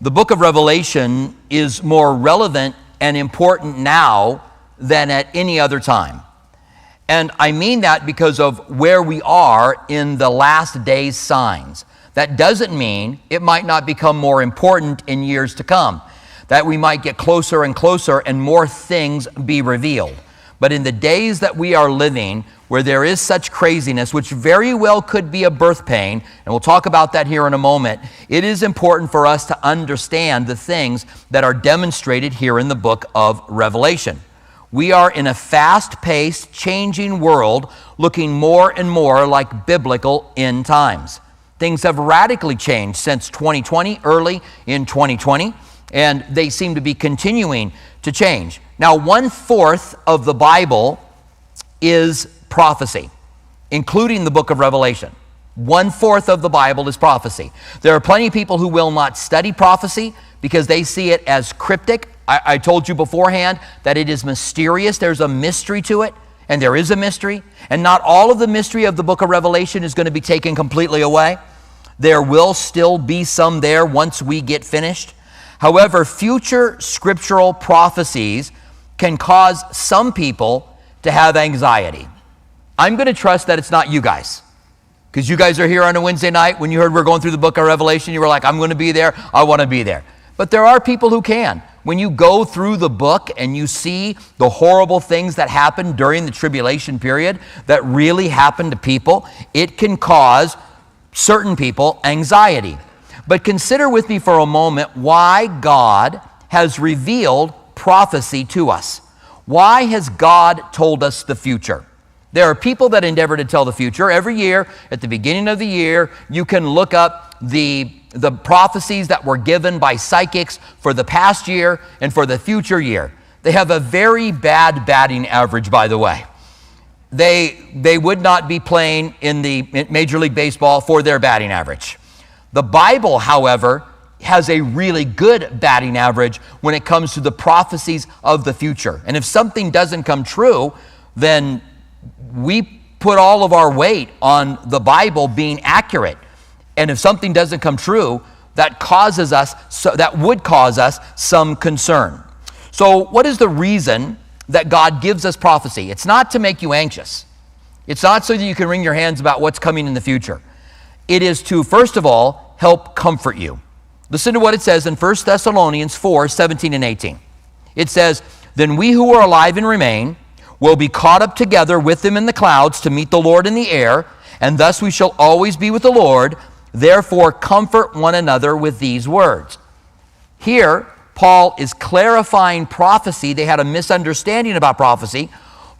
The book of Revelation is more relevant and important now than at any other time. And I mean that because of where we are in the last days signs. That doesn't mean it might not become more important in years to come, that we might get closer and closer and more things be revealed. But in the days that we are living, where there is such craziness, which very well could be a birth pain, and we'll talk about that here in a moment, it is important for us to understand the things that are demonstrated here in the book of Revelation. We are in a fast paced, changing world looking more and more like biblical end times. Things have radically changed since 2020, early in 2020, and they seem to be continuing to change. Now, one fourth of the Bible is prophecy, including the book of Revelation. One fourth of the Bible is prophecy. There are plenty of people who will not study prophecy because they see it as cryptic I, I told you beforehand that it is mysterious. There's a mystery to it, and there is a mystery. And not all of the mystery of the book of Revelation is going to be taken completely away. There will still be some there once we get finished. However, future scriptural prophecies can cause some people to have anxiety. I'm going to trust that it's not you guys. Because you guys are here on a Wednesday night. When you heard we're going through the book of Revelation, you were like, I'm going to be there. I want to be there. But there are people who can. When you go through the book and you see the horrible things that happened during the tribulation period that really happened to people, it can cause certain people anxiety. But consider with me for a moment why God has revealed prophecy to us. Why has God told us the future? There are people that endeavor to tell the future. Every year, at the beginning of the year, you can look up the the prophecies that were given by psychics for the past year and for the future year. They have a very bad batting average, by the way. They, they would not be playing in the Major League Baseball for their batting average. The Bible, however, has a really good batting average when it comes to the prophecies of the future. And if something doesn't come true, then we put all of our weight on the Bible being accurate. And if something doesn't come true, that causes us, so that would cause us some concern. So, what is the reason that God gives us prophecy? It's not to make you anxious. It's not so that you can wring your hands about what's coming in the future. It is to, first of all, help comfort you. Listen to what it says in 1 Thessalonians 4 17 and 18. It says, Then we who are alive and remain will be caught up together with them in the clouds to meet the Lord in the air, and thus we shall always be with the Lord. Therefore, comfort one another with these words. Here, Paul is clarifying prophecy. They had a misunderstanding about prophecy.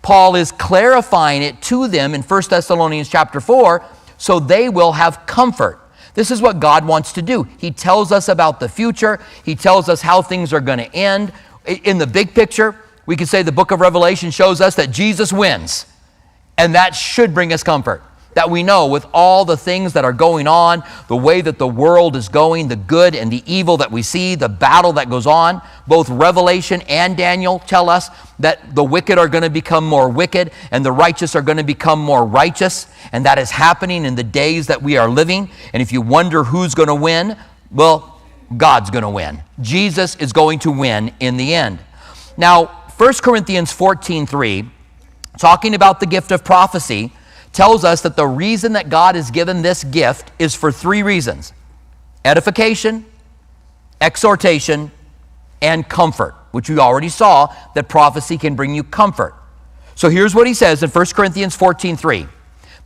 Paul is clarifying it to them in 1 Thessalonians chapter 4 so they will have comfort. This is what God wants to do. He tells us about the future, He tells us how things are going to end. In the big picture, we could say the book of Revelation shows us that Jesus wins, and that should bring us comfort that we know with all the things that are going on, the way that the world is going, the good and the evil that we see, the battle that goes on, both Revelation and Daniel tell us that the wicked are going to become more wicked and the righteous are going to become more righteous. And that is happening in the days that we are living. And if you wonder who's going to win, well, God's going to win. Jesus is going to win in the end. Now, 1 Corinthians 14 3, talking about the gift of prophecy, tells us that the reason that God has given this gift is for three reasons edification, exhortation, and comfort, which we already saw that prophecy can bring you comfort. So here's what he says in 1 Corinthians 14 3.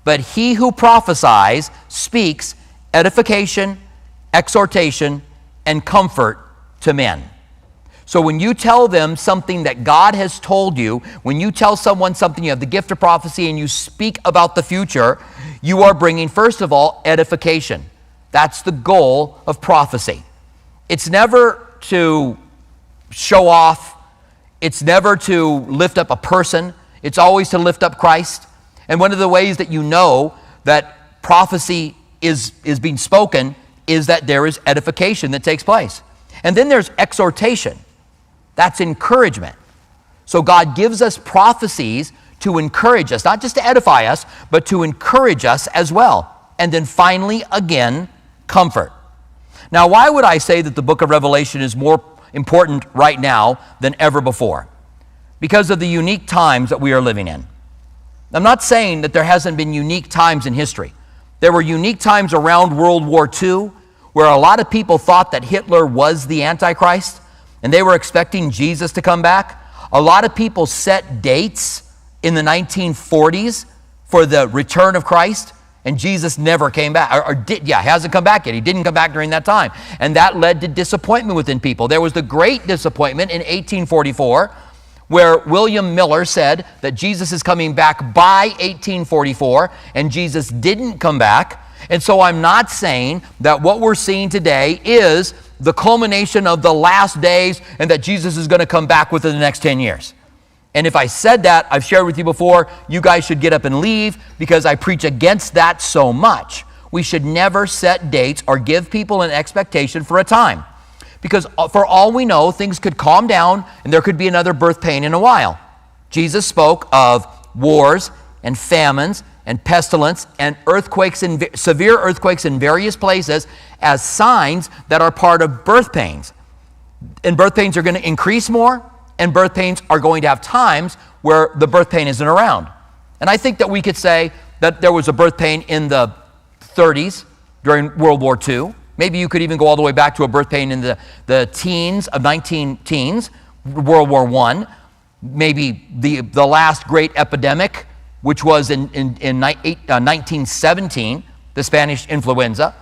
But he who prophesies speaks edification, exhortation, and comfort to men. So when you tell them something that God has told you, when you tell someone something, you have the gift of prophecy and you speak about the future, you are bringing, first of all, edification. That's the goal of prophecy. It's never to show off, it's never to lift up a person, it's always to lift up Christ. And one of the ways that you know that prophecy is, is being spoken is that there is edification that takes place. And then there's exhortation. That's encouragement. So God gives us prophecies to encourage us, not just to edify us, but to encourage us as well. And then finally, again, comfort. Now, why would I say that the book of Revelation is more important right now than ever before? Because of the unique times that we are living in. I'm not saying that there hasn't been unique times in history. There were unique times around World War II where a lot of people thought that Hitler was the Antichrist and they were expecting Jesus to come back. A lot of people set dates in the 1940s for the return of Christ, and Jesus never came back. Or, or did, yeah, hasn't come back yet. He didn't come back during that time. And that led to disappointment within people. There was the great disappointment in 1844 where William Miller said that Jesus is coming back by 1844, and Jesus didn't come back. And so I'm not saying that what we're seeing today is the culmination of the last days and that Jesus is going to come back within the next 10 years. And if I said that, I've shared with you before, you guys should get up and leave because I preach against that so much. We should never set dates or give people an expectation for a time. Because uh, for all we know, things could calm down and there could be another birth pain in a while. Jesus spoke of wars and famines and pestilence and earthquakes and severe earthquakes in various places as signs that are part of birth pains. And birth pains are going to increase more, and birth pains are going to have times where the birth pain isn't around. And I think that we could say that there was a birth pain in the 30s during World War II. Maybe you could even go all the way back to a birth pain in the, the teens of 19 teens, World War I. Maybe the, the last great epidemic, which was in, in, in 1917, uh, the Spanish influenza,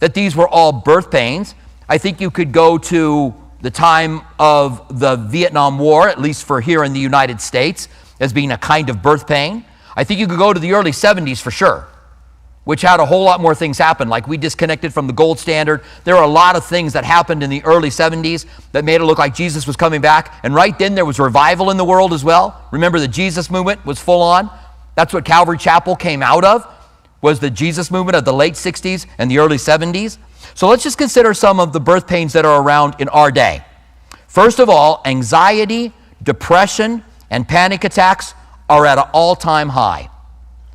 that these were all birth pains. I think you could go to the time of the Vietnam War, at least for here in the United States, as being a kind of birth pain. I think you could go to the early 70s for sure, which had a whole lot more things happen. Like we disconnected from the gold standard. There were a lot of things that happened in the early 70s that made it look like Jesus was coming back. And right then there was revival in the world as well. Remember the Jesus movement was full on. That's what Calvary Chapel came out of was the Jesus movement of the late 60s and the early 70s. So let's just consider some of the birth pains that are around in our day. First of all, anxiety, depression, and panic attacks are at an all time high.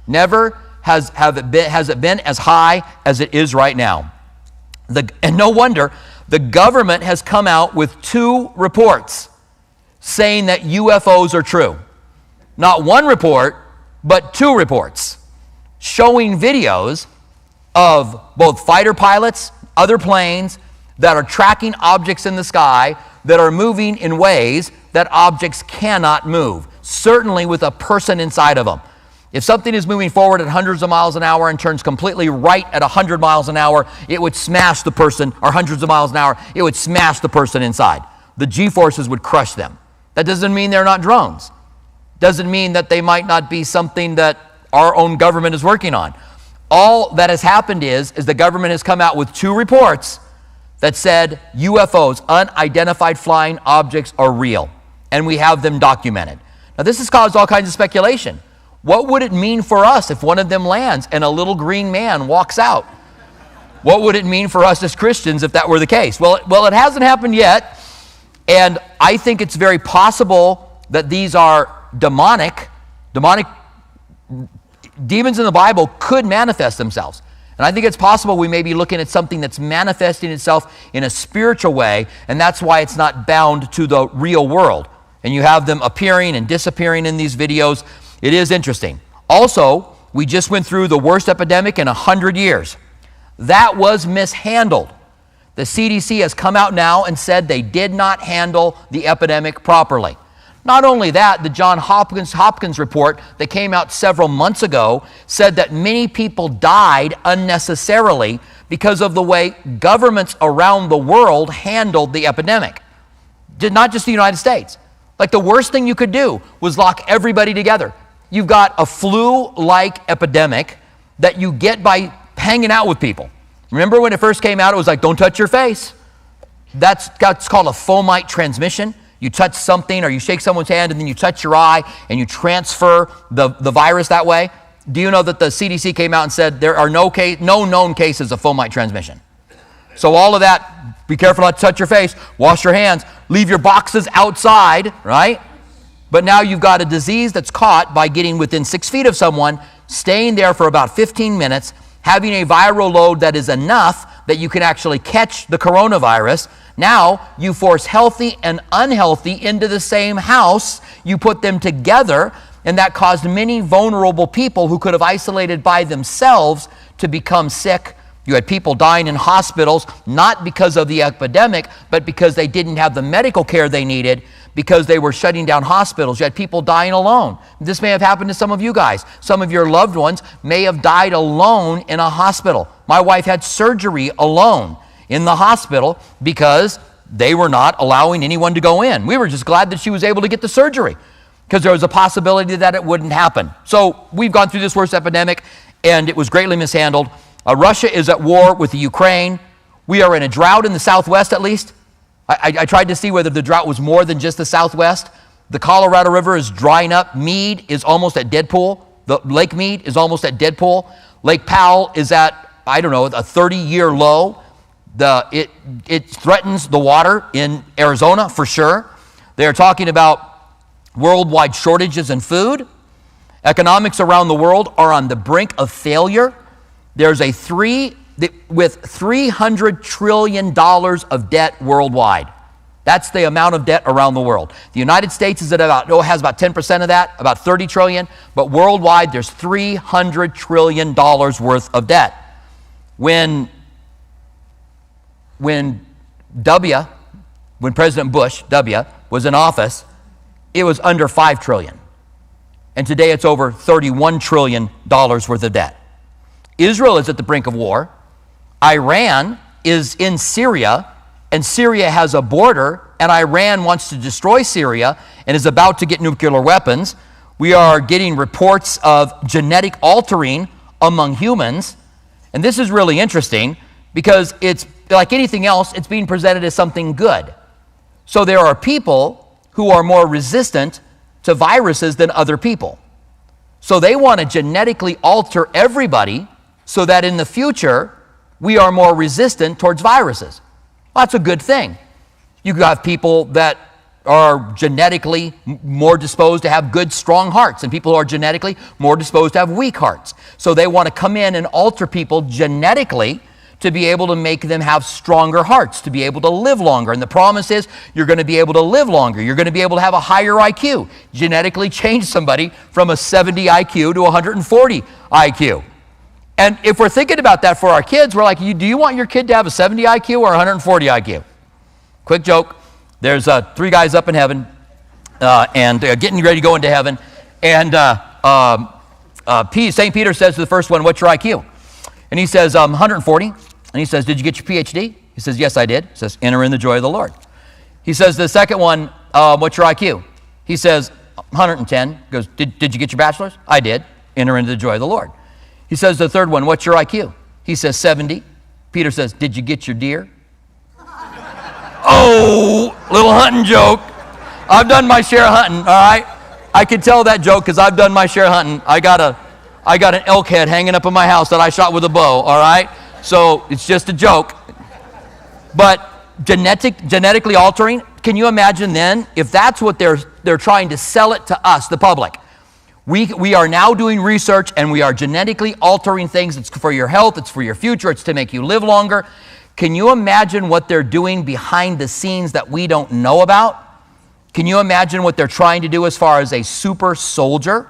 Never has, have it been, has it been as high as it is right now. The, and no wonder the government has come out with two reports saying that UFOs are true. Not one report, but two reports showing videos of both fighter pilots, other planes that are tracking objects in the sky that are moving in ways that objects cannot move, certainly with a person inside of them. If something is moving forward at hundreds of miles an hour and turns completely right at 100 miles an hour, it would smash the person, or hundreds of miles an hour, it would smash the person inside. The G forces would crush them. That doesn't mean they're not drones. Doesn't mean that they might not be something that our own government is working on. All that has happened is, is the government has come out with two reports that said UFOs, unidentified flying objects, are real, and we have them documented. Now, this has caused all kinds of speculation. What would it mean for us if one of them lands and a little green man walks out? What would it mean for us as Christians if that were the case? Well, well, it hasn't happened yet, and I think it's very possible that these are demonic, demonic demons in the Bible could manifest themselves. And I think it's possible we may be looking at something that's manifesting itself in a spiritual way, and that's why it's not bound to the real world. And you have them appearing and disappearing in these videos. It is interesting. Also, we just went through the worst epidemic in a 100 years. That was mishandled. The CDC has come out now and said they did not handle the epidemic properly. Not only that, the John Hopkins, Hopkins report that came out several months ago said that many people died unnecessarily because of the way governments around the world handled the epidemic. Not just the United States. Like the worst thing you could do was lock everybody together. You've got a flu like epidemic that you get by hanging out with people. Remember when it first came out, it was like, don't touch your face. That's, that's called a fomite transmission you touch something or you shake someone's hand and then you touch your eye and you transfer the, the virus that way. Do you know that the CDC came out and said there are no, case, no known cases of fomite transmission? So, all of that, be careful not to touch your face, wash your hands, leave your boxes outside, right? But now you've got a disease that's caught by getting within six feet of someone, staying there for about 15 minutes, having a viral load that is enough that you can actually catch the coronavirus. Now you force healthy and unhealthy into the same house. You put them together, and that caused many vulnerable people who could have isolated by themselves to become sick. You had people dying in hospitals, not because of the epidemic, but because they didn't have the medical care they needed because they were shutting down hospitals. You had people dying alone. This may have happened to some of you guys. Some of your loved ones may have died alone in a hospital. My wife had surgery alone in the hospital because they were not allowing anyone to go in. We were just glad that she was able to get the surgery because there was a possibility that it wouldn't happen. So we've gone through this worst epidemic and it was greatly mishandled. Uh, Russia is at war with the Ukraine. We are in a drought in the southwest, at least. I, I, I tried to see whether the drought was more than just the southwest. The Colorado River is drying up. Mead is almost at dead pool. The Lake Mead is almost at dead pool. Lake Powell is at, I don't know, a 30 year low. The, it, it threatens the water in Arizona for sure. They are talking about worldwide shortages in food. Economics around the world are on the brink of failure. There's a three, with $300 trillion of debt worldwide. That's the amount of debt around the world. The United States is at about, oh, has about 10% of that, about 30 trillion, but worldwide there's 300 trillion dollars worth of debt. When when W, when President Bush, W, was in office, it was under 5 trillion. And today it's over 31 trillion dollars worth of debt. Israel is at the brink of war. Iran is in Syria, and Syria has a border, and Iran wants to destroy Syria and is about to get nuclear weapons. We are getting reports of genetic altering among humans. And this is really interesting because it's like anything else, it's being presented as something good. So there are people who are more resistant to viruses than other people. So they want to genetically alter everybody so that in the future we are more resistant towards viruses. Well, that's a good thing. You have people that are genetically more disposed to have good, strong hearts, and people who are genetically more disposed to have weak hearts. So they want to come in and alter people genetically to be able to make them have stronger hearts, to be able to live longer. And the promise is you're going to be able to live longer. You're going to be able to have a higher IQ. Genetically change somebody from a 70 IQ to 140 IQ. And if we're thinking about that for our kids, we're like, do you want your kid to have a 70 IQ or 140 IQ? Quick joke. There's uh, three guys up in heaven uh, and uh, getting ready to go into heaven. And uh, um, uh, St. Peter says to the first one, What's your IQ? And he says, um, 140. And he says, Did you get your PhD? He says, Yes, I did. He says, Enter in the joy of the Lord. He says, The second one, uh, What's your IQ? He says, 110. He goes, did, did you get your bachelor's? I did. Enter into the joy of the Lord. He says the third one, What's your IQ? He says 70. Peter says, Did you get your deer? oh, little hunting joke. I've done my share of hunting, all right? I can tell that joke because I've done my share of hunting. I got, a, I got an elk head hanging up in my house that I shot with a bow, all right? So it's just a joke. But genetic, genetically altering, can you imagine then if that's what they're, they're trying to sell it to us, the public? We, we are now doing research and we are genetically altering things. It's for your health, it's for your future, it's to make you live longer. Can you imagine what they're doing behind the scenes that we don't know about? Can you imagine what they're trying to do as far as a super soldier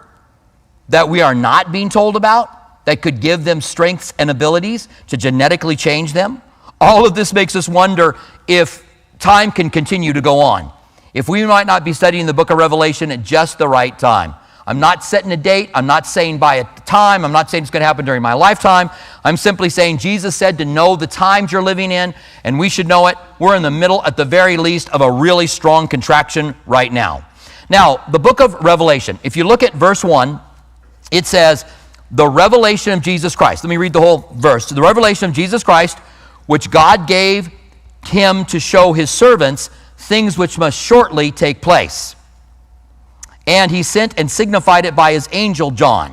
that we are not being told about that could give them strengths and abilities to genetically change them? All of this makes us wonder if time can continue to go on, if we might not be studying the book of Revelation at just the right time. I'm not setting a date. I'm not saying by a time. I'm not saying it's going to happen during my lifetime. I'm simply saying Jesus said to know the times you're living in, and we should know it. We're in the middle, at the very least, of a really strong contraction right now. Now, the book of Revelation, if you look at verse 1, it says, The revelation of Jesus Christ. Let me read the whole verse. The revelation of Jesus Christ, which God gave him to show his servants things which must shortly take place and he sent and signified it by his angel John.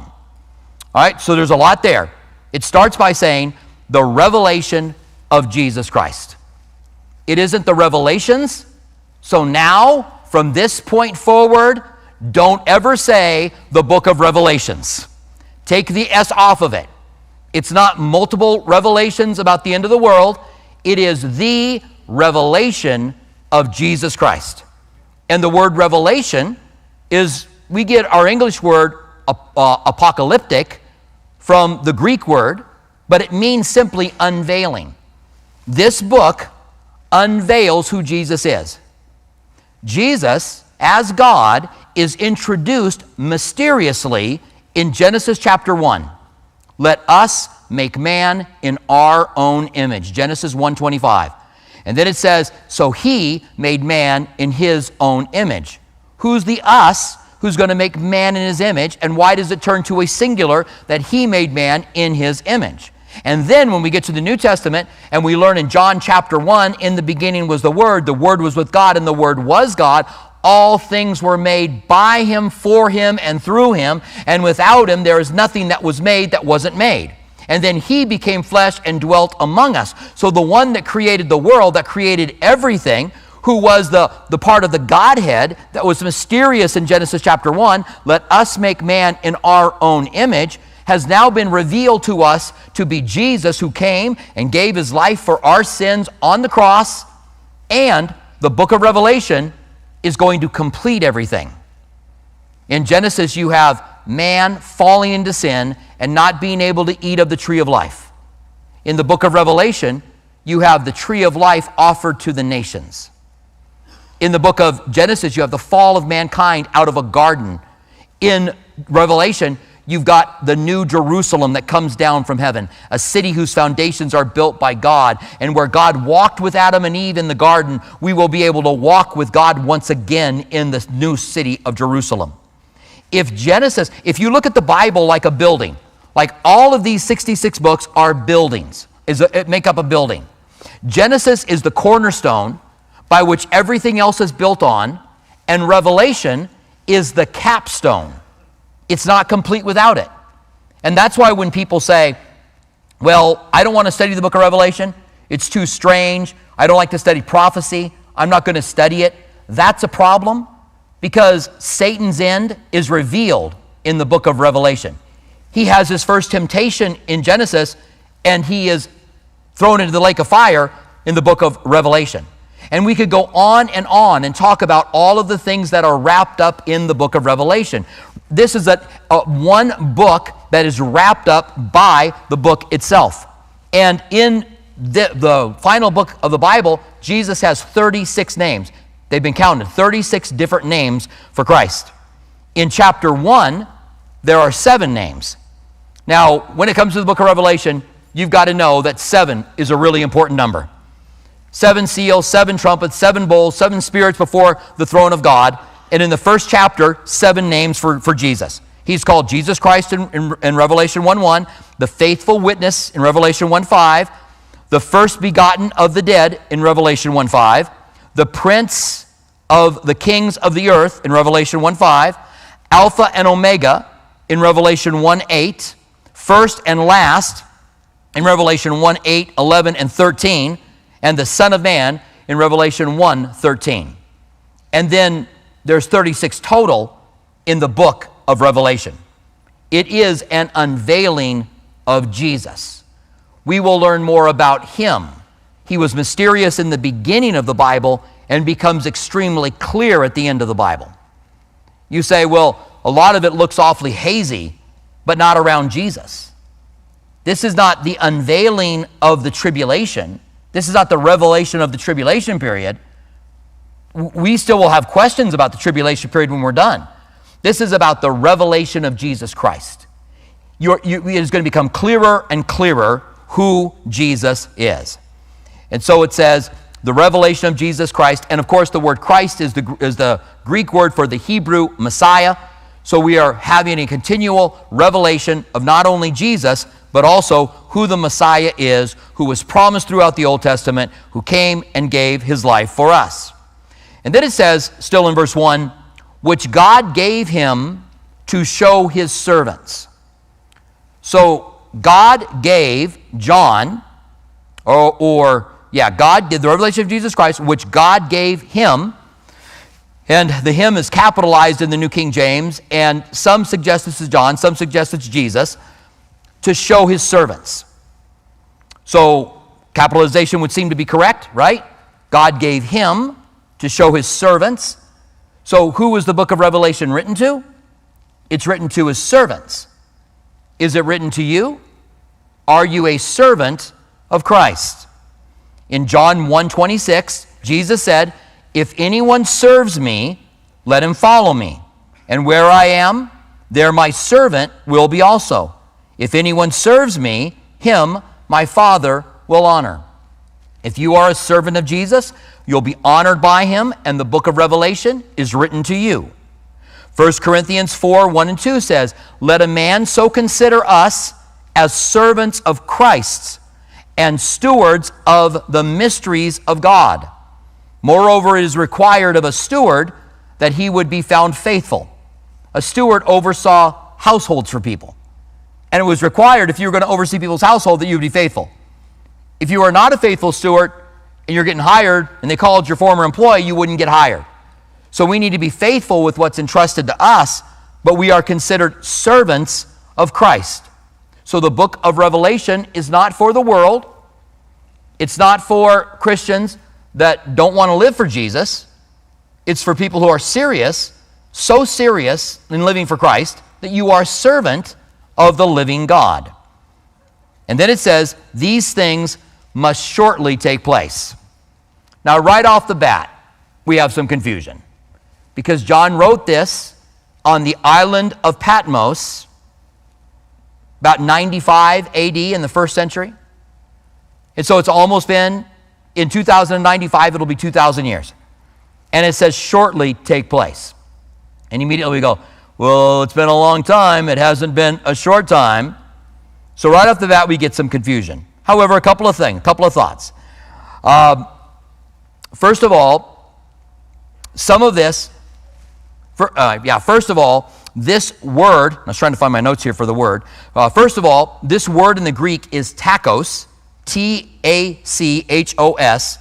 All right, so there's a lot there. It starts by saying the revelation of Jesus Christ. It isn't the revelations. So now, from this point forward, don't ever say the book of Revelations. Take the S off of it. It's not multiple revelations about the end of the world, it is the revelation of Jesus Christ. And the word revelation is, we get our English word uh, apocalyptic from the Greek word, but it means simply unveiling. This book unveils who Jesus is. Jesus, as God, is introduced mysteriously in Genesis chapter 1. Let us make man in our own image. Genesis 1:25. And then it says, so he made man in his own image. Who's the us who's going to make man in his image and why does it turn to a singular that he made man in his image? And then when we get to the New Testament and we learn in John chapter 1, in the beginning was the Word, the Word was with God, and the Word was God, all things were made by him, for him, and through him, and without him there is nothing that was made that wasn't made. And then he became flesh and dwelt among us. So the one that created the world, that created everything, who was the, the part of the Godhead that was mysterious in Genesis chapter 1, let us make man in our own image, has now been revealed to us to be Jesus who came and gave his life for our sins on the cross. And the book of Revelation is going to complete everything. In Genesis, you have man falling into sin and not being able to eat of the tree of life. In the book of Revelation, you have the tree of life offered to the nations. In the book of Genesis, you have the fall of mankind out of a garden. In Revelation, You've got the new Jerusalem that comes down from heaven, a city whose foundations are built by God. And where God walked with Adam and Eve in the garden, we will be able to walk with God once again in the new city of Jerusalem. If Genesis, if you look at the Bible like a building, like all of these 66 books are buildings, is a, make up a building. Genesis is the cornerstone by which everything else is built on, and Revelation is the capstone it's not complete without it. And that's why when people say, well, I don't want to study the book of Revelation, it's too strange, I don't like to study prophecy, I'm not going to study it, that's a problem because Satan's end is revealed in the book of Revelation. He has his first temptation in Genesis and he is thrown into the lake of fire in the book of Revelation. And we could go on and on and talk about all of the things that are wrapped up in the book of Revelation. This is a, a one book that is wrapped up by the book itself. And in the, the final book of the Bible, Jesus has 36 names. They've been counted 36 different names for Christ. In chapter 1, there are seven names. Now, when it comes to the book of Revelation, you've got to know that seven is a really important number. Seven seals, seven trumpets, seven bowls, seven spirits before the throne of God. And in the first chapter, seven names for, for Jesus. He's called Jesus Christ in, in, in Revelation 1 1, the faithful witness in Revelation 1 5, the first begotten of the dead in Revelation 1 5, the prince of the kings of the earth in Revelation 1 5, Alpha and Omega in Revelation 1 8, first and last in Revelation 1 8, 11, and 13 and the Son of Man in Revelation 1 13. And then there's 36 total in the book of Revelation. It is an unveiling of Jesus. We will learn more about him. He was mysterious in the beginning of the Bible and becomes extremely clear at the end of the Bible. You say, well, a lot of it looks awfully hazy, but not around Jesus. This is not the unveiling of the tribulation. This is not the revelation of the tribulation period. We still will have questions about the tribulation period when we're done. This is about the revelation of Jesus Christ. You, it is going to become clearer and clearer who Jesus is. And so it says, the revelation of Jesus Christ. And of course, the word Christ is the, is the Greek word for the Hebrew Messiah. So we are having a continual revelation of not only Jesus, but also who the Messiah is, who was promised throughout the Old Testament, who came and gave his life for us. And then it says, still in verse 1, which God gave him to show his servants. So God gave John, or, or yeah, God did the revelation of Jesus Christ, which God gave him. And the him is capitalized in the New King James, and some suggest this is John, some suggest it's Jesus. To show his servants. So, capitalization would seem to be correct, right? God gave him to show his servants. So, who was the book of Revelation written to? It's written to his servants. Is it written to you? Are you a servant of Christ? In John 1:26, Jesus said, "If anyone serves me, let him follow me. And where I am, there my servant will be also. If anyone serves me, him my Father will honor." If you are a servant of Jesus, you'll be honored by him, and the book of Revelation is written to you. 1 Corinthians 4 1 and 2 says, Let a man so consider us as servants of Christ's and stewards of the mysteries of God. Moreover, it is required of a steward that he would be found faithful. A steward oversaw households for people. And it was required if you were going to oversee people's household that you would be faithful. If you are not a faithful steward and you're getting hired and they called your former employee, you wouldn't get hired. So we need to be faithful with what's entrusted to us, but we are considered servants of Christ. So the book of Revelation is not for the world. It's not for Christians that don't want to live for Jesus. It's for people who are serious, so serious in living for Christ that you are servant of the living God. And then it says, These things must shortly take place. Now, right off the bat, we have some confusion because John wrote this on the island of Patmos about 95 AD in the first century. And so it's almost been, in 2095, it'll be 2,000 years. And it says shortly take place. And immediately we go, well, it's been a long time. It hasn't been a short time. So right off the bat, we get some confusion. However, a couple of things, a couple of thoughts. Um, first of all, some of this, for, uh, yeah, first of all, this word, I was trying to find my notes here for the word. Uh, first of all, this word in the Greek is tachos, T A C H O S.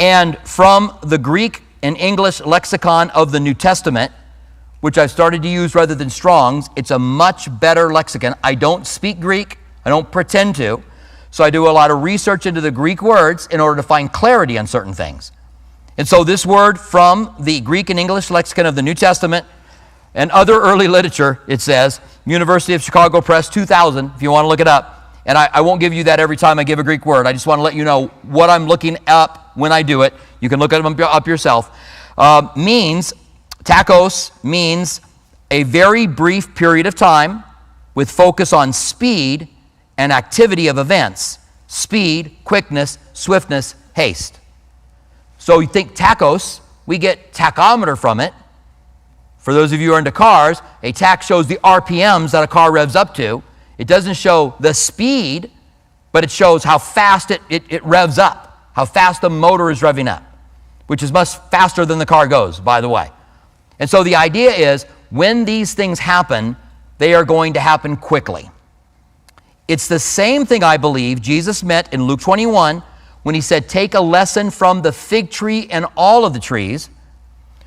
And from the Greek and English lexicon of the New Testament, which I've started to use rather than Strong's, it's a much better lexicon. I don't speak Greek, I don't pretend to. So I do a lot of research into the Greek words in order to find clarity on certain things. And so this word from the Greek and English lexicon of the New Testament and other early literature, it says, University of Chicago Press 2000, if you want to look it up. And I, I, won't give you that every time I give a Greek word. I just want to let you know what I'm looking up when I do it. You can look them up yourself. Uh, means, tachos means a very brief period of time with focus on speed and activity of events speed, quickness, swiftness, haste. So you think tachos, we get tachometer from it. For those of you who are into cars, a tach shows the RPMs that a car revs up to. It doesn't show the speed, but it shows how fast it, it, it revs up, how fast the motor is revving up, which is much faster than the car goes, by the way. And so the idea is when these things happen, they are going to happen quickly. It's the same thing, I believe, Jesus meant in Luke 21 when he said, Take a lesson from the fig tree and all of the trees.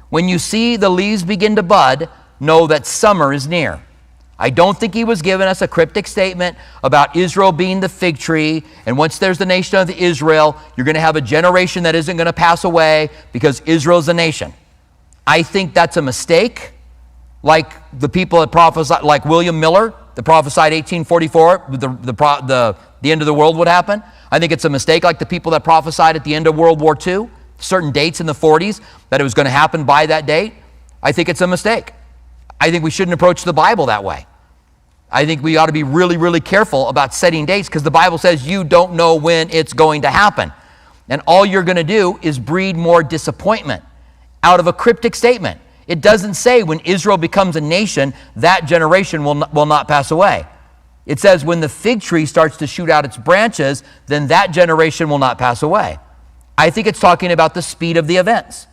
When you see the leaves begin to bud, know that summer is near. I don't think he was giving us a cryptic statement about Israel being the fig tree, and once there's the nation of Israel, you're going to have a generation that isn't going to pass away because Israel's a nation. I think that's a mistake, like the people that prophesied, like William Miller, that prophesied 1844, the, the, the, the end of the world would happen. I think it's a mistake, like the people that prophesied at the end of World War II, certain dates in the 40s, that it was going to happen by that date. I think it's a mistake. I think we shouldn't approach the Bible that way. I think we ought to be really, really careful about setting dates because the Bible says you don't know when it's going to happen. And all you're going to do is breed more disappointment out of a cryptic statement. It doesn't say when Israel becomes a nation, that generation will not, will not pass away. It says when the fig tree starts to shoot out its branches, then that generation will not pass away. I think it's talking about the speed of the events.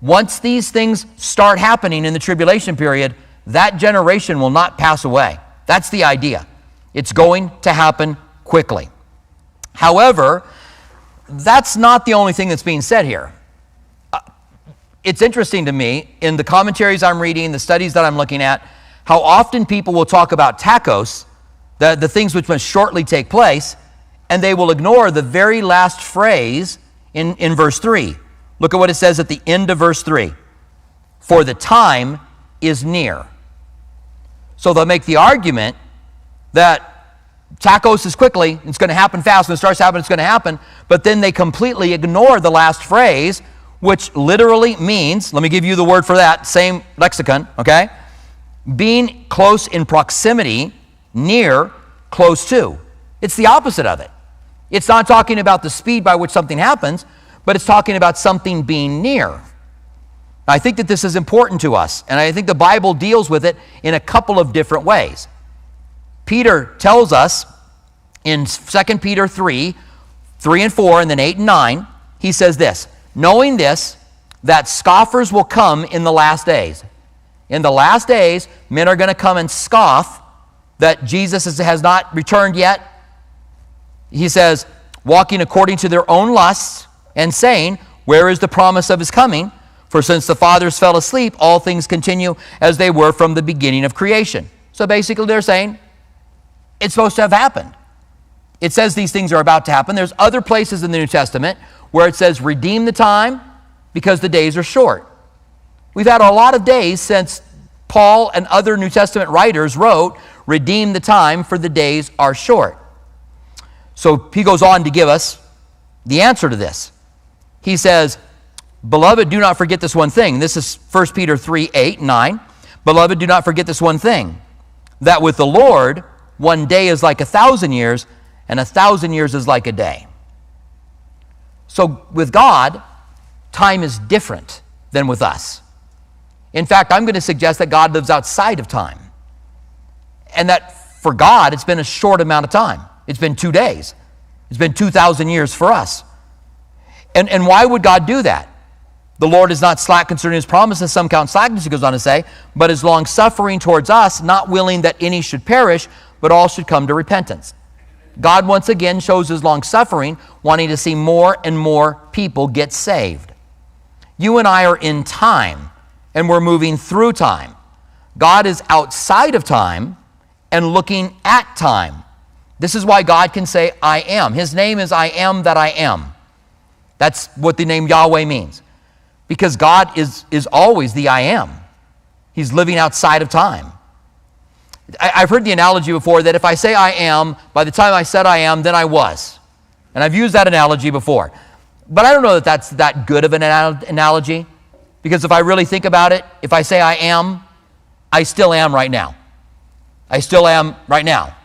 Once these things start happening in the tribulation period, that generation will not pass away. That's the idea. It's going to happen quickly. However, that's not the only thing that's being said here it's interesting to me in the commentaries I'm reading, the studies that I'm looking at, how often people will talk about tachos the, the things which must shortly take place, and they will ignore the very last phrase in, in verse 3. Look at what it says at the end of verse 3 For the time is near. So they'll make the argument that tachos is quickly, it's going to happen fast. When it starts happening, it's going to happen. But then they completely ignore the last phrase, which literally means, let me give you the word for that, same lexicon, okay? Being close in proximity, near, close to. It's the opposite of it. It's not talking about the speed by which something happens, but it's talking about something being near. I think that this is important to us, and I think the Bible deals with it in a couple of different ways. Peter tells us in 2 Peter 3 3 and 4, and then 8 and 9, he says this Knowing this, that scoffers will come in the last days. In the last days, men are going to come and scoff that Jesus has not returned yet. He says, walking according to their own lusts and saying, Where is the promise of his coming? For since the fathers fell asleep, all things continue as they were from the beginning of creation. So basically, they're saying it's supposed to have happened. It says these things are about to happen. There's other places in the New Testament where it says, redeem the time because the days are short. We've had a lot of days since Paul and other New Testament writers wrote, redeem the time for the days are short. So he goes on to give us the answer to this. He says, Beloved, do not forget this one thing. This is 1 Peter 3 8 9. Beloved, do not forget this one thing that with the Lord, one day is like a thousand years, and a thousand years is like a day. So with God, time is different than with us. In fact, I'm going to suggest that God lives outside of time. And that for God, it's been a short amount of time. It's been two days. It's been 2,000 years for us. And, and why would God do that? The Lord is not slack concerning his promises, some count slackness, he goes on to say, but is long suffering towards us, not willing that any should perish, but all should come to repentance. God once again shows his long suffering, wanting to see more and more people get saved. You and I are in time, and we're moving through time. God is outside of time and looking at time. This is why God can say, I am. His name is I am that I am. That's what the name Yahweh means because God is, is always the I am. He's living outside of time. I, have heard the analogy before that if I say I am, by the time I said I am, then I was. And I've used that analogy before. But I don't know that that's that good of an analogy because if I really think about it, if I say I am, I still am right now. I still am right now.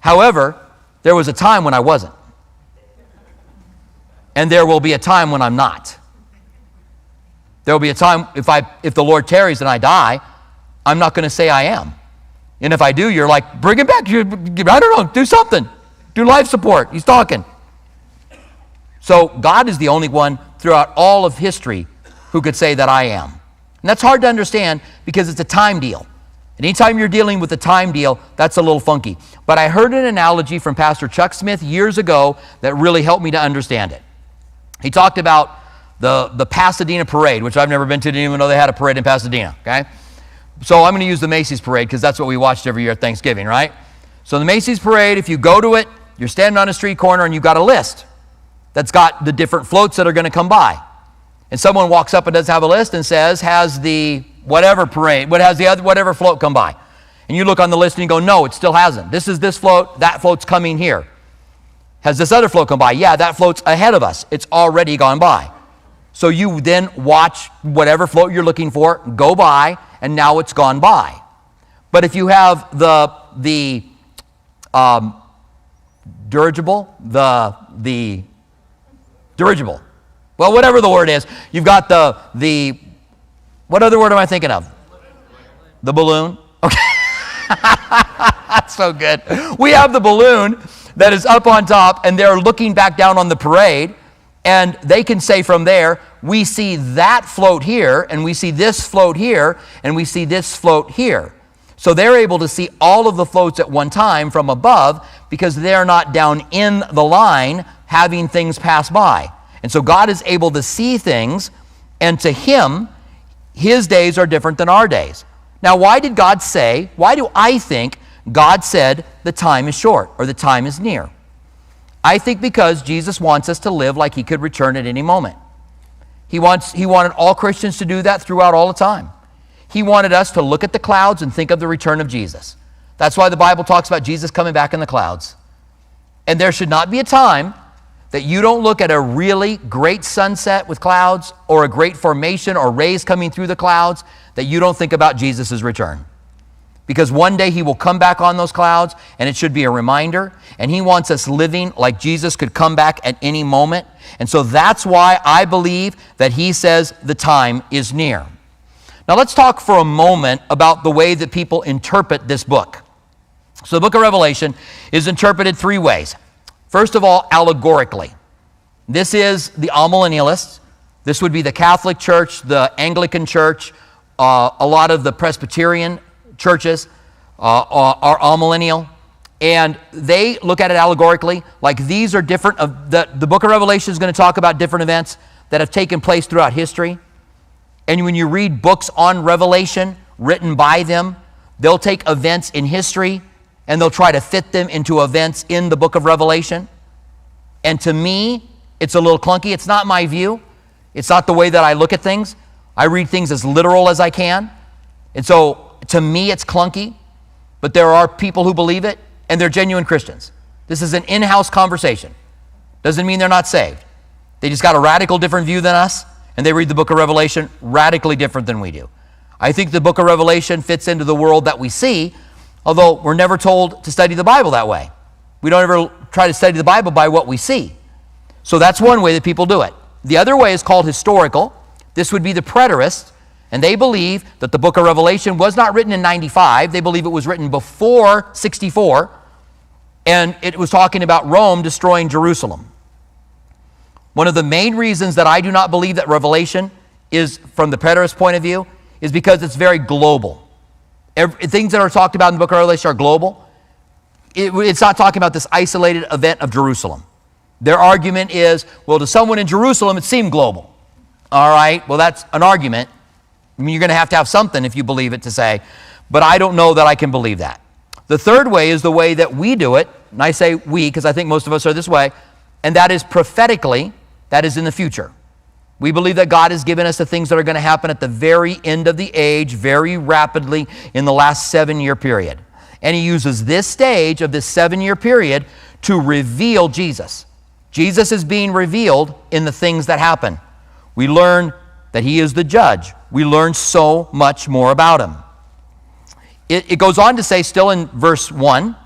However, there was a time when I wasn't. And there will be a time when I'm not. There will be a time if I if the Lord tarries and I die, I'm not going to say I am. And if I do, you're like, bring him back. I don't know, do something. Do life support. He's talking. So God is the only one throughout all of history who could say that I am. And that's hard to understand because it's a time deal. And anytime you're dealing with a time deal, that's a little funky. But I heard an analogy from Pastor Chuck Smith years ago that really helped me to understand it. He talked about the, the Pasadena parade, which I've never been to, didn't even know they had a parade in Pasadena, okay? So I'm going to use the Macy's parade because that's what we watched every year at Thanksgiving, right? So the Macy's parade, if you go to it, you're standing on a street corner and you've got a list that's got the different floats that are going to come by. And someone walks up and doesn't have a list and says, has the whatever parade, what has the other, whatever float come by? And you look on the list and you go, no, it still hasn't. This is this float, that float's coming here. Has this other float come by? Yeah, that float's ahead of us. It's already gone by. So you then watch whatever float you're looking for go by, and now it's gone by. But if you have the, the um, dirigible, the, the dirigible, well, whatever the word is, you've got the, the, what other word am I thinking of? The balloon. Okay. That's so good. We have the balloon that is up on top, and they're looking back down on the parade and they can say from there, we see that float here, and we see this float here, and we see this float here. So they're able to see all of the floats at one time from above because they're not down in the line having things pass by. And so God is able to see things, and to Him, His days are different than our days. Now, why did God say, why do I think God said the time is short or the time is near? I think because Jesus wants us to live like he could return at any moment. He, wants, he wanted all Christians to do that throughout all the time. He wanted us to look at the clouds and think of the return of Jesus. That's why the Bible talks about Jesus coming back in the clouds. And there should not be a time that you don't look at a really great sunset with clouds or a great formation or rays coming through the clouds that you don't think about Jesus' return. Because one day he will come back on those clouds and it should be a reminder. And he wants us living like Jesus could come back at any moment. And so that's why I believe that he says the time is near. Now let's talk for a moment about the way that people interpret this book. So the book of Revelation is interpreted three ways. First of all, allegorically. This is the amillennialists. This would be the Catholic Church, the Anglican Church, uh, a lot of the Presbyterian churches uh, are millennial, And they look at it allegorically, like these are different. Of the, the book of Revelation is going to talk about different events that have taken place throughout history. And when you read books on Revelation written by them, they'll take events in history and they'll try to fit them into events in the book of Revelation. And to me, it's a little clunky. It's not my view, it's not the way that I look at things. I read things as literal as I can. And so to me, it's clunky, but there are people who believe it and they're genuine Christians. This is an in house conversation. Doesn't mean they're not saved. They just got a radical different view than us, and they read the book of Revelation radically different than we do. I think the book of Revelation fits into the world that we see, Although we're never told to study the Bible that way. We don't ever try to study the Bible by what we see. So that's one way that people do it. The other way is called historical. This would be the preterists, and they believe that the book of Revelation was not written in 95. They believe it was written before 64, and it was talking about Rome destroying Jerusalem. One of the main reasons that I do not believe that Revelation is, from the preterist point of view, is because it's very global. Every, things that are talked about in the book of Revelation are global. It, it's not talking about this isolated event of Jerusalem. Their argument is, well, to someone in Jerusalem, it seemed global. All right, well, that's an argument. I mean, you're going to have to have something if you believe it to say, but I don't know that I can believe that. The third way is the way that we do it, and I say we because I think most of us are this way, and that is prophetically, that is in the future. We believe that God has given us the things that are going to happen at the very end of the age, very rapidly in the last seven year period. And He uses this stage of this seven year period to reveal Jesus. Jesus is being revealed in the things that happen. We learn that He is the judge. We learn so much more about Him. It, it goes on to say, still in verse 1,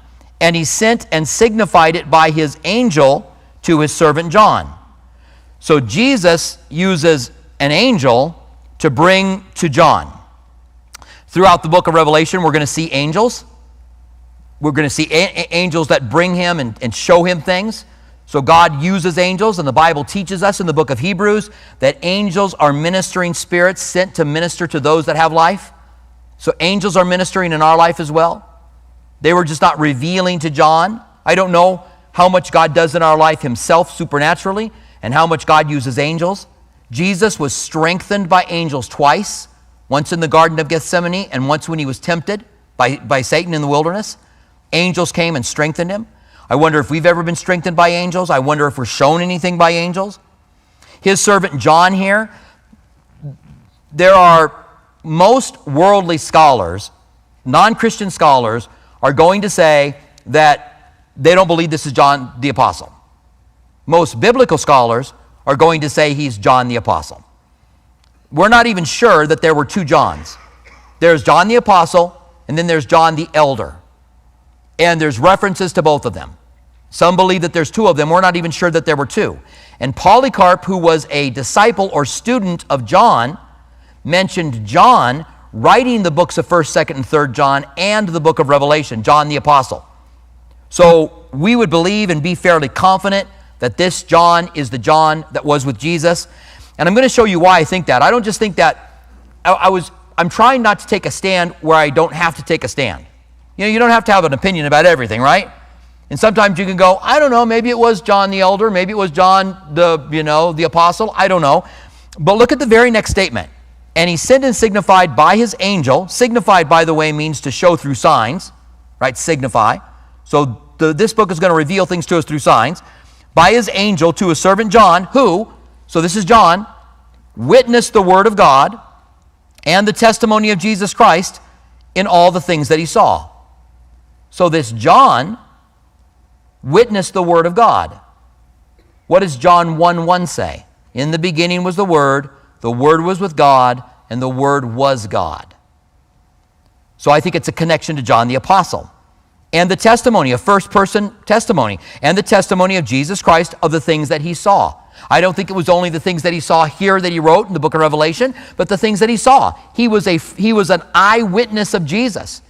and He sent and signified it by His angel to His servant John so Jesus uses an angel to bring to John. Throughout the book of Revelation, we're going to see angels. We're going to see a- angels that bring him and, and show him things. So God uses angels, and the Bible teaches us in the book of Hebrews that angels are ministering spirits sent to minister to those that have life. So angels are ministering in our life as well. They were just not revealing to John. I don't know how much God does in our life himself supernaturally, and how much God uses angels. Jesus was strengthened by angels twice once in the Garden of Gethsemane and once when he was tempted by, by Satan in the wilderness. Angels came and strengthened him. I wonder if we've ever been strengthened by angels. I wonder if we're shown anything by angels. His servant John here, there are most worldly scholars, non Christian scholars, are going to say that they don't believe this is John the Apostle. Most biblical scholars are going to say he's John the Apostle. We're not even sure that there were two Johns. There's John the Apostle, and then there's John the Elder. And there's references to both of them. Some believe that there's two of them. We're not even sure that there were two. And Polycarp, who was a disciple or student of John, mentioned John writing the books of 1st, 2nd, and 3rd John and the book of Revelation, John the Apostle. So we would believe and be fairly confident that this John is the John that was with Jesus. And I'm going to show you why I think that. I don't just think that I, I, was I'm trying not to take a stand where I don't have to take a stand. You know, you don't have to have an opinion about everything, right? And sometimes you can go, I don't know, maybe it was John the elder, maybe it was John the, you know, the apostle, I don't know. But look at the very next statement. And he sent and signified by his angel, signified by the way means to show through signs. right? Signify. So the, this book is going to reveal things to us through signs. By his angel to his servant John, who, so this is John, witnessed the word of God and the testimony of Jesus Christ in all the things that he saw. So this John witnessed the word of God. What does John 1 1 say? In the beginning was the Word, the Word was with God, and the Word was God. So I think it's a connection to John the Apostle. And the testimony, a first person testimony, and the testimony of Jesus Christ of the things that he saw. I don't think it was only the things that he saw here that he wrote in the book of Revelation, but the things that he saw. He was, a, he was an eyewitness of Jesus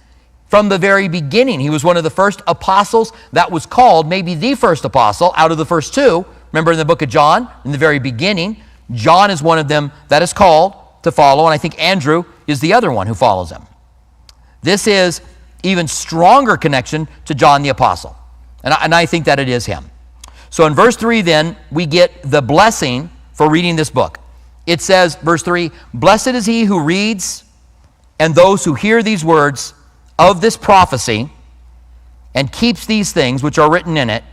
from the very beginning. He was one of the first apostles that was called, maybe the first apostle out of the first two, Remember in the book of John, in the very beginning, John is one of them that is called to follow, and I think Andrew is the other one who follows him. This is even stronger connection to John the Apostle. And I, and I think that it is him. So in verse 3, then, we get the blessing for reading this book. It says, verse 3 Blessed is he who reads and those who hear these words of this prophecy and keeps these things which are written in it,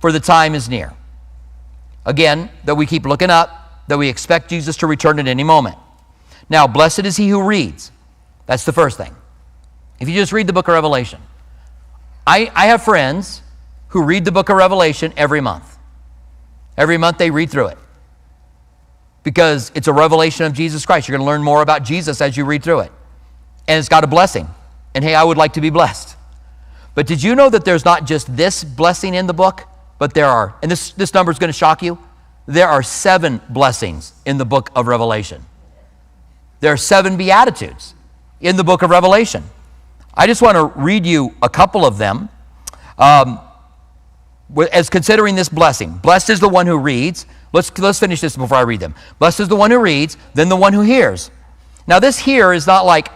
for the time is near. Again, that we keep looking up, that we expect Jesus to return at any moment. Now, blessed is he who reads. That's the first thing. If you just read the book of Revelation, I, I have friends who read the book of Revelation every month. Every month they read through it because it's a revelation of Jesus Christ. You're going to learn more about Jesus as you read through it. And it's got a blessing. And hey, I would like to be blessed. But did you know that there's not just this blessing in the book? But there are, and this, this number is going to shock you, there are seven blessings in the book of Revelation. There are seven Beatitudes in the book of Revelation. I just want to read you a couple of them um, as considering this blessing. Blessed is the one who reads. Let's, let's finish this before I read them. Blessed is the one who reads, then the one who hears. Now, this here is not like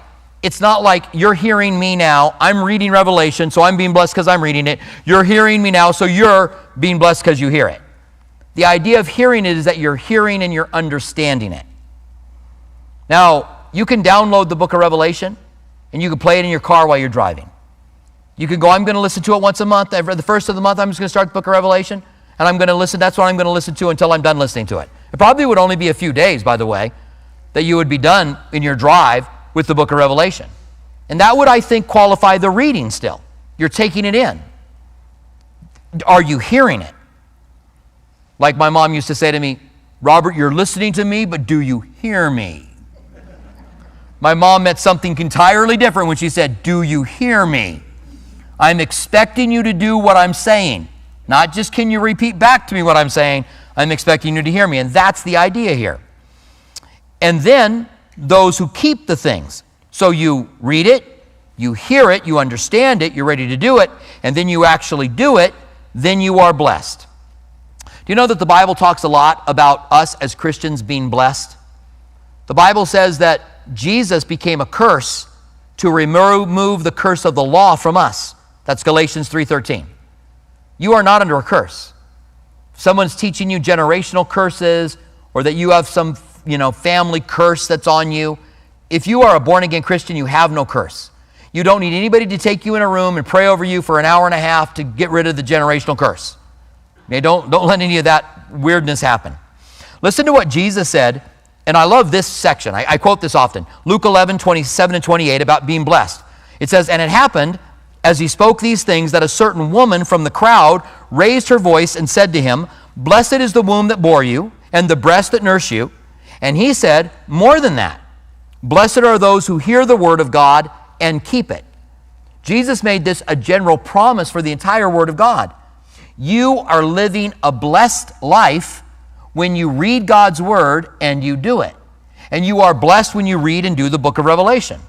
it's not like you're hearing me now. I'm reading Revelation, so I'm being blessed because I'm reading it. You're hearing me now, so you're being blessed because you hear it. The idea of hearing it is that you're hearing and you're understanding it. Now, you can download the book of Revelation and you can play it in your car while you're driving. You can go, I'm going to listen to it once a month. Every, the first of the month, I'm just going to start the book of Revelation and I'm going to listen. That's what I'm going to listen to until I'm done listening to it. It probably would only be a few days, by the way, that you would be done in your drive with the book of Revelation. And that would, I think, qualify the reading still. You're taking it in. Are you hearing it? Like my mom used to say to me, Robert, you're listening to me, but do you hear me? My mom meant something entirely different when she said, Do you hear me? I'm expecting you to do what I'm saying. Not just can you repeat back to me what I'm saying, I'm expecting you to hear me. And that's the idea here. And then those who keep the things. So you read it, you hear it, you understand it, you're ready to do it, and then you actually do it, then you are blessed. Do you know that the Bible talks a lot about us as Christians being blessed? The Bible says that Jesus became a curse to remove the curse of the law from us. That's Galatians 3:13. You are not under a curse. If someone's teaching you generational curses or that you have some you know, family curse that's on you. If you are a born again Christian, you have no curse. You don't need anybody to take you in a room and pray over you for an hour and a half to get rid of the generational curse. Okay, don't, don't let any of that weirdness happen. Listen to what Jesus said, and I love this section. I, I quote this often Luke 11, 27 and 28 about being blessed. It says, And it happened as he spoke these things that a certain woman from the crowd raised her voice and said to him, Blessed is the womb that bore you, and the breast that nursed you. And he said, More than that, blessed are those who hear the word of God and keep it. Jesus made this a general promise for the entire word of God. You are living a blessed life when you read God's word and you do it. And you are blessed when you read and do the book of Revelation.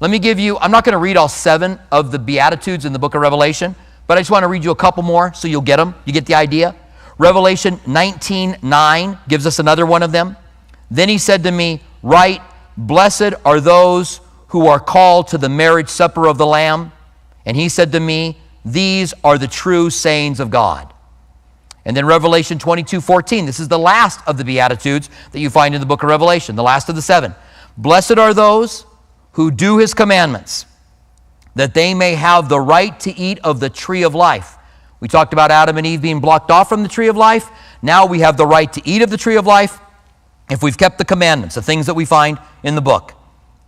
Let me give you, I'm not going to read all seven of the Beatitudes in the book of Revelation, but I just want to read you a couple more so you'll get them. You get the idea? Revelation 19 9 gives us another one of them. Then he said to me, Write, blessed are those who are called to the marriage supper of the Lamb. And he said to me, These are the true sayings of God. And then Revelation 22 14, this is the last of the Beatitudes that you find in the book of Revelation, the last of the seven. Blessed are those who do his commandments, that they may have the right to eat of the tree of life. We talked about Adam and Eve being blocked off from the tree of life. Now we have the right to eat of the tree of life if we've kept the commandments, the things that we find in the book,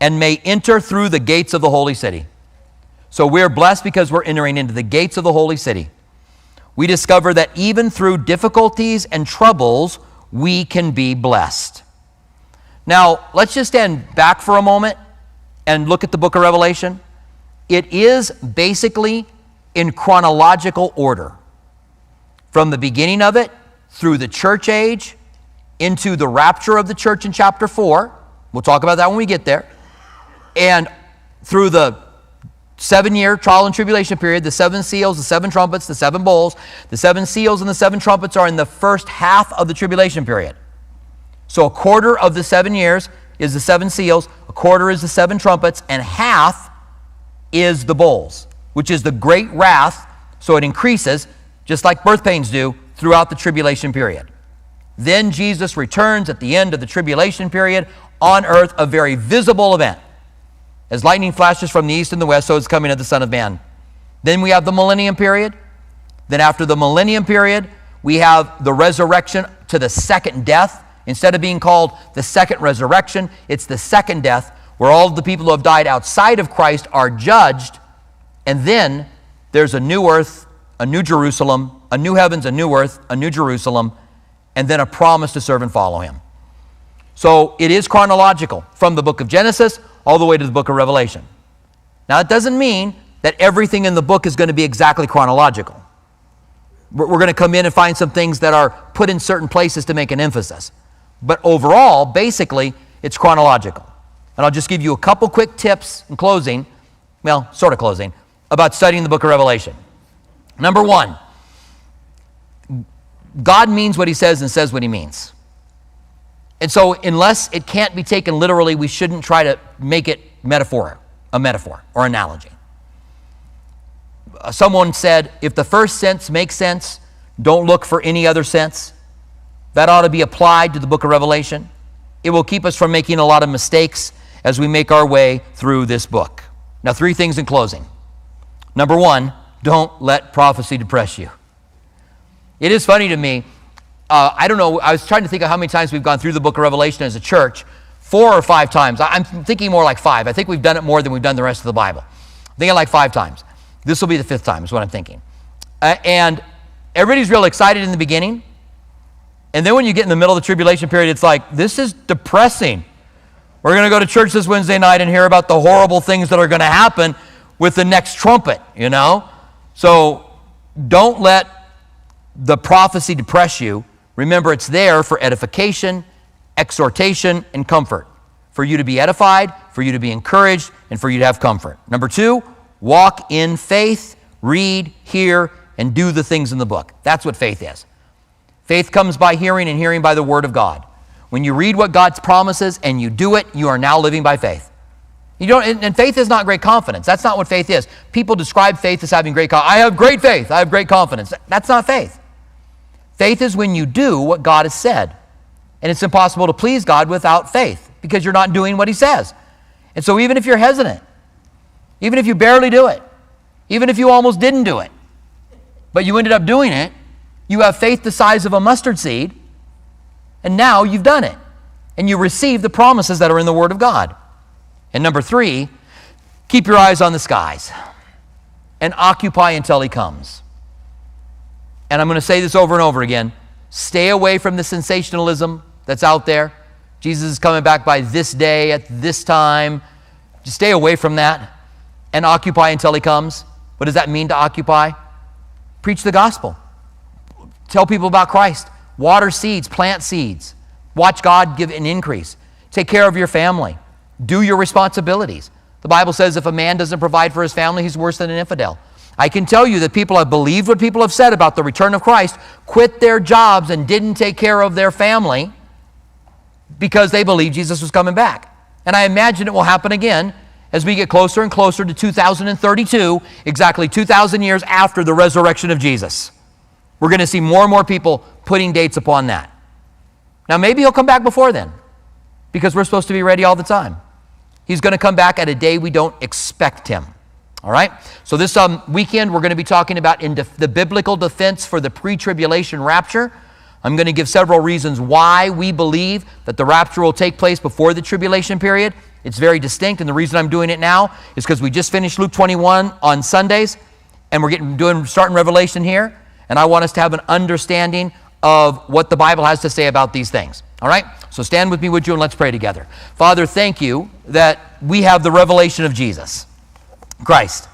and may enter through the gates of the holy city. So we're blessed because we're entering into the gates of the holy city. We discover that even through difficulties and troubles, we can be blessed. Now, let's just stand back for a moment and look at the book of Revelation. It is basically in chronological order from the beginning of it through the church age into the rapture of the church in chapter 4. We'll talk about that when we get there. And through the seven year trial and tribulation period, the seven seals, the seven trumpets, the seven bowls, the seven seals and the seven trumpets are in the first half of the tribulation period. So a quarter of the seven years is the seven seals, a quarter is the seven trumpets, and half is the bowls, which is the great wrath. So it increases, just like birth pains do, throughout the tribulation period. Then Jesus returns at the end of the tribulation period on earth, a very visible event. As lightning flashes from the east and the west, so is coming of the Son of Man. Then we have the millennium period. Then, after the millennium period, we have the resurrection to the second death. Instead of being called the second resurrection, it's the second death, where all the people who have died outside of Christ are judged. And then there's a new earth, a new Jerusalem, a new heavens, a new earth, a new Jerusalem, and then a promise to serve and follow him. So it is chronological from the book of Genesis all the way to the book of Revelation. Now, it doesn't mean that everything in the book is going to be exactly chronological. We're going to come in and find some things that are put in certain places to make an emphasis. But overall, basically, it's chronological. And I'll just give you a couple quick tips in closing, well, sort of closing, about studying the book of Revelation. Number one, God means what he says and says what he means. And so, unless it can't be taken literally, we shouldn't try to make it metaphor, a metaphor or analogy. Uh, someone said, if the first sense makes sense, don't look for any other sense. That ought to be applied to the book of Revelation. It will keep us from making a lot of mistakes as we make our way through this book. Now, three things in closing. Number one, don't let prophecy depress you. It is funny to me uh, I don't know, I was trying to think of how many times we've gone through the book of Revelation as a church. Four or five times. I'm thinking more like five. I think we've done it more than we've done the rest of the Bible. I'm thinking like five times. This will be the fifth time, is what I'm thinking. Uh, and everybody's real excited in the beginning. And then when you get in the middle of the tribulation period, it's like, this is depressing. We're going to go to church this Wednesday night and hear about the horrible things that are going to happen with the next trumpet, you know? So don't let the prophecy depress you. Remember, it's there for edification, exhortation, and comfort. For you to be edified, for you to be encouraged, and for you to have comfort. Number two, walk in faith, read, hear, and do the things in the book. That's what faith is. Faith comes by hearing, and hearing by the Word of God. When you read what God's promises and you do it, you are now living by faith. You don't, and faith is not great confidence. That's not what faith is. People describe faith as having great confidence. I have great faith. I have great confidence. That's not faith. Faith is when you do what God has said. And it's impossible to please God without faith because you're not doing what He says. And so, even if you're hesitant, even if you barely do it, even if you almost didn't do it, but you ended up doing it, you have faith the size of a mustard seed, and now you've done it. And you receive the promises that are in the Word of God. And number three, keep your eyes on the skies and occupy until He comes and I'm going to say this over and over again stay away from the sensationalism that's out there. Jesus is coming back by this day at this time. Just stay away from that and occupy until he comes. What does that mean to occupy? Preach the gospel. Tell people about Christ. Water seeds, plant seeds. Watch God give an increase. Take care of your family. Do your responsibilities. The Bible says if a man doesn't provide for his family, he's worse than an infidel. I can tell you that people have believed what people have said about the return of Christ, quit their jobs, and didn't take care of their family because they believed Jesus was coming back. And I imagine it will happen again as we get closer and closer to 2032, exactly 2,000 years after the resurrection of Jesus. We're going to see more and more people putting dates upon that. Now, maybe he'll come back before then because we're supposed to be ready all the time. He's going to come back at a day we don't expect him. All right? So, this um, weekend, we're going to be talking about in def- the biblical defense for the pre tribulation rapture. I'm going to give several reasons why we believe that the rapture will take place before the tribulation period. It's very distinct, and the reason I'm doing it now is because we just finished Luke 21 on Sundays, and we're getting doing starting Revelation here, and I want us to have an understanding of what the Bible has to say about these things. All right? So stand with me, would you, and let's pray together. Father, thank you that we have the revelation of Jesus, Christ.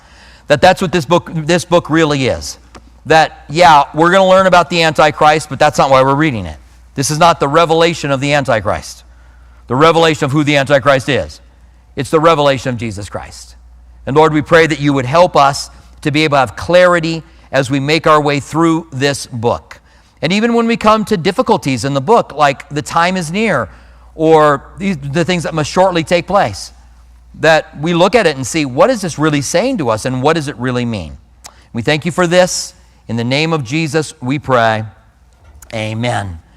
That that's what this book this book really is. That yeah, we're going to learn about the Antichrist, but that's not why we're reading it. This is not the revelation of the Antichrist the revelation of who the Antichrist is. It's the revelation of Jesus Christ. And Lord, we pray that you would help us to be able to have clarity as we make our way through this book. And even when we come to difficulties in the book, like the time is near, or the things that must shortly take place, that we look at it and see what is this really saying to us and what does it really mean? We thank you for this. In the name of Jesus, we pray. Amen.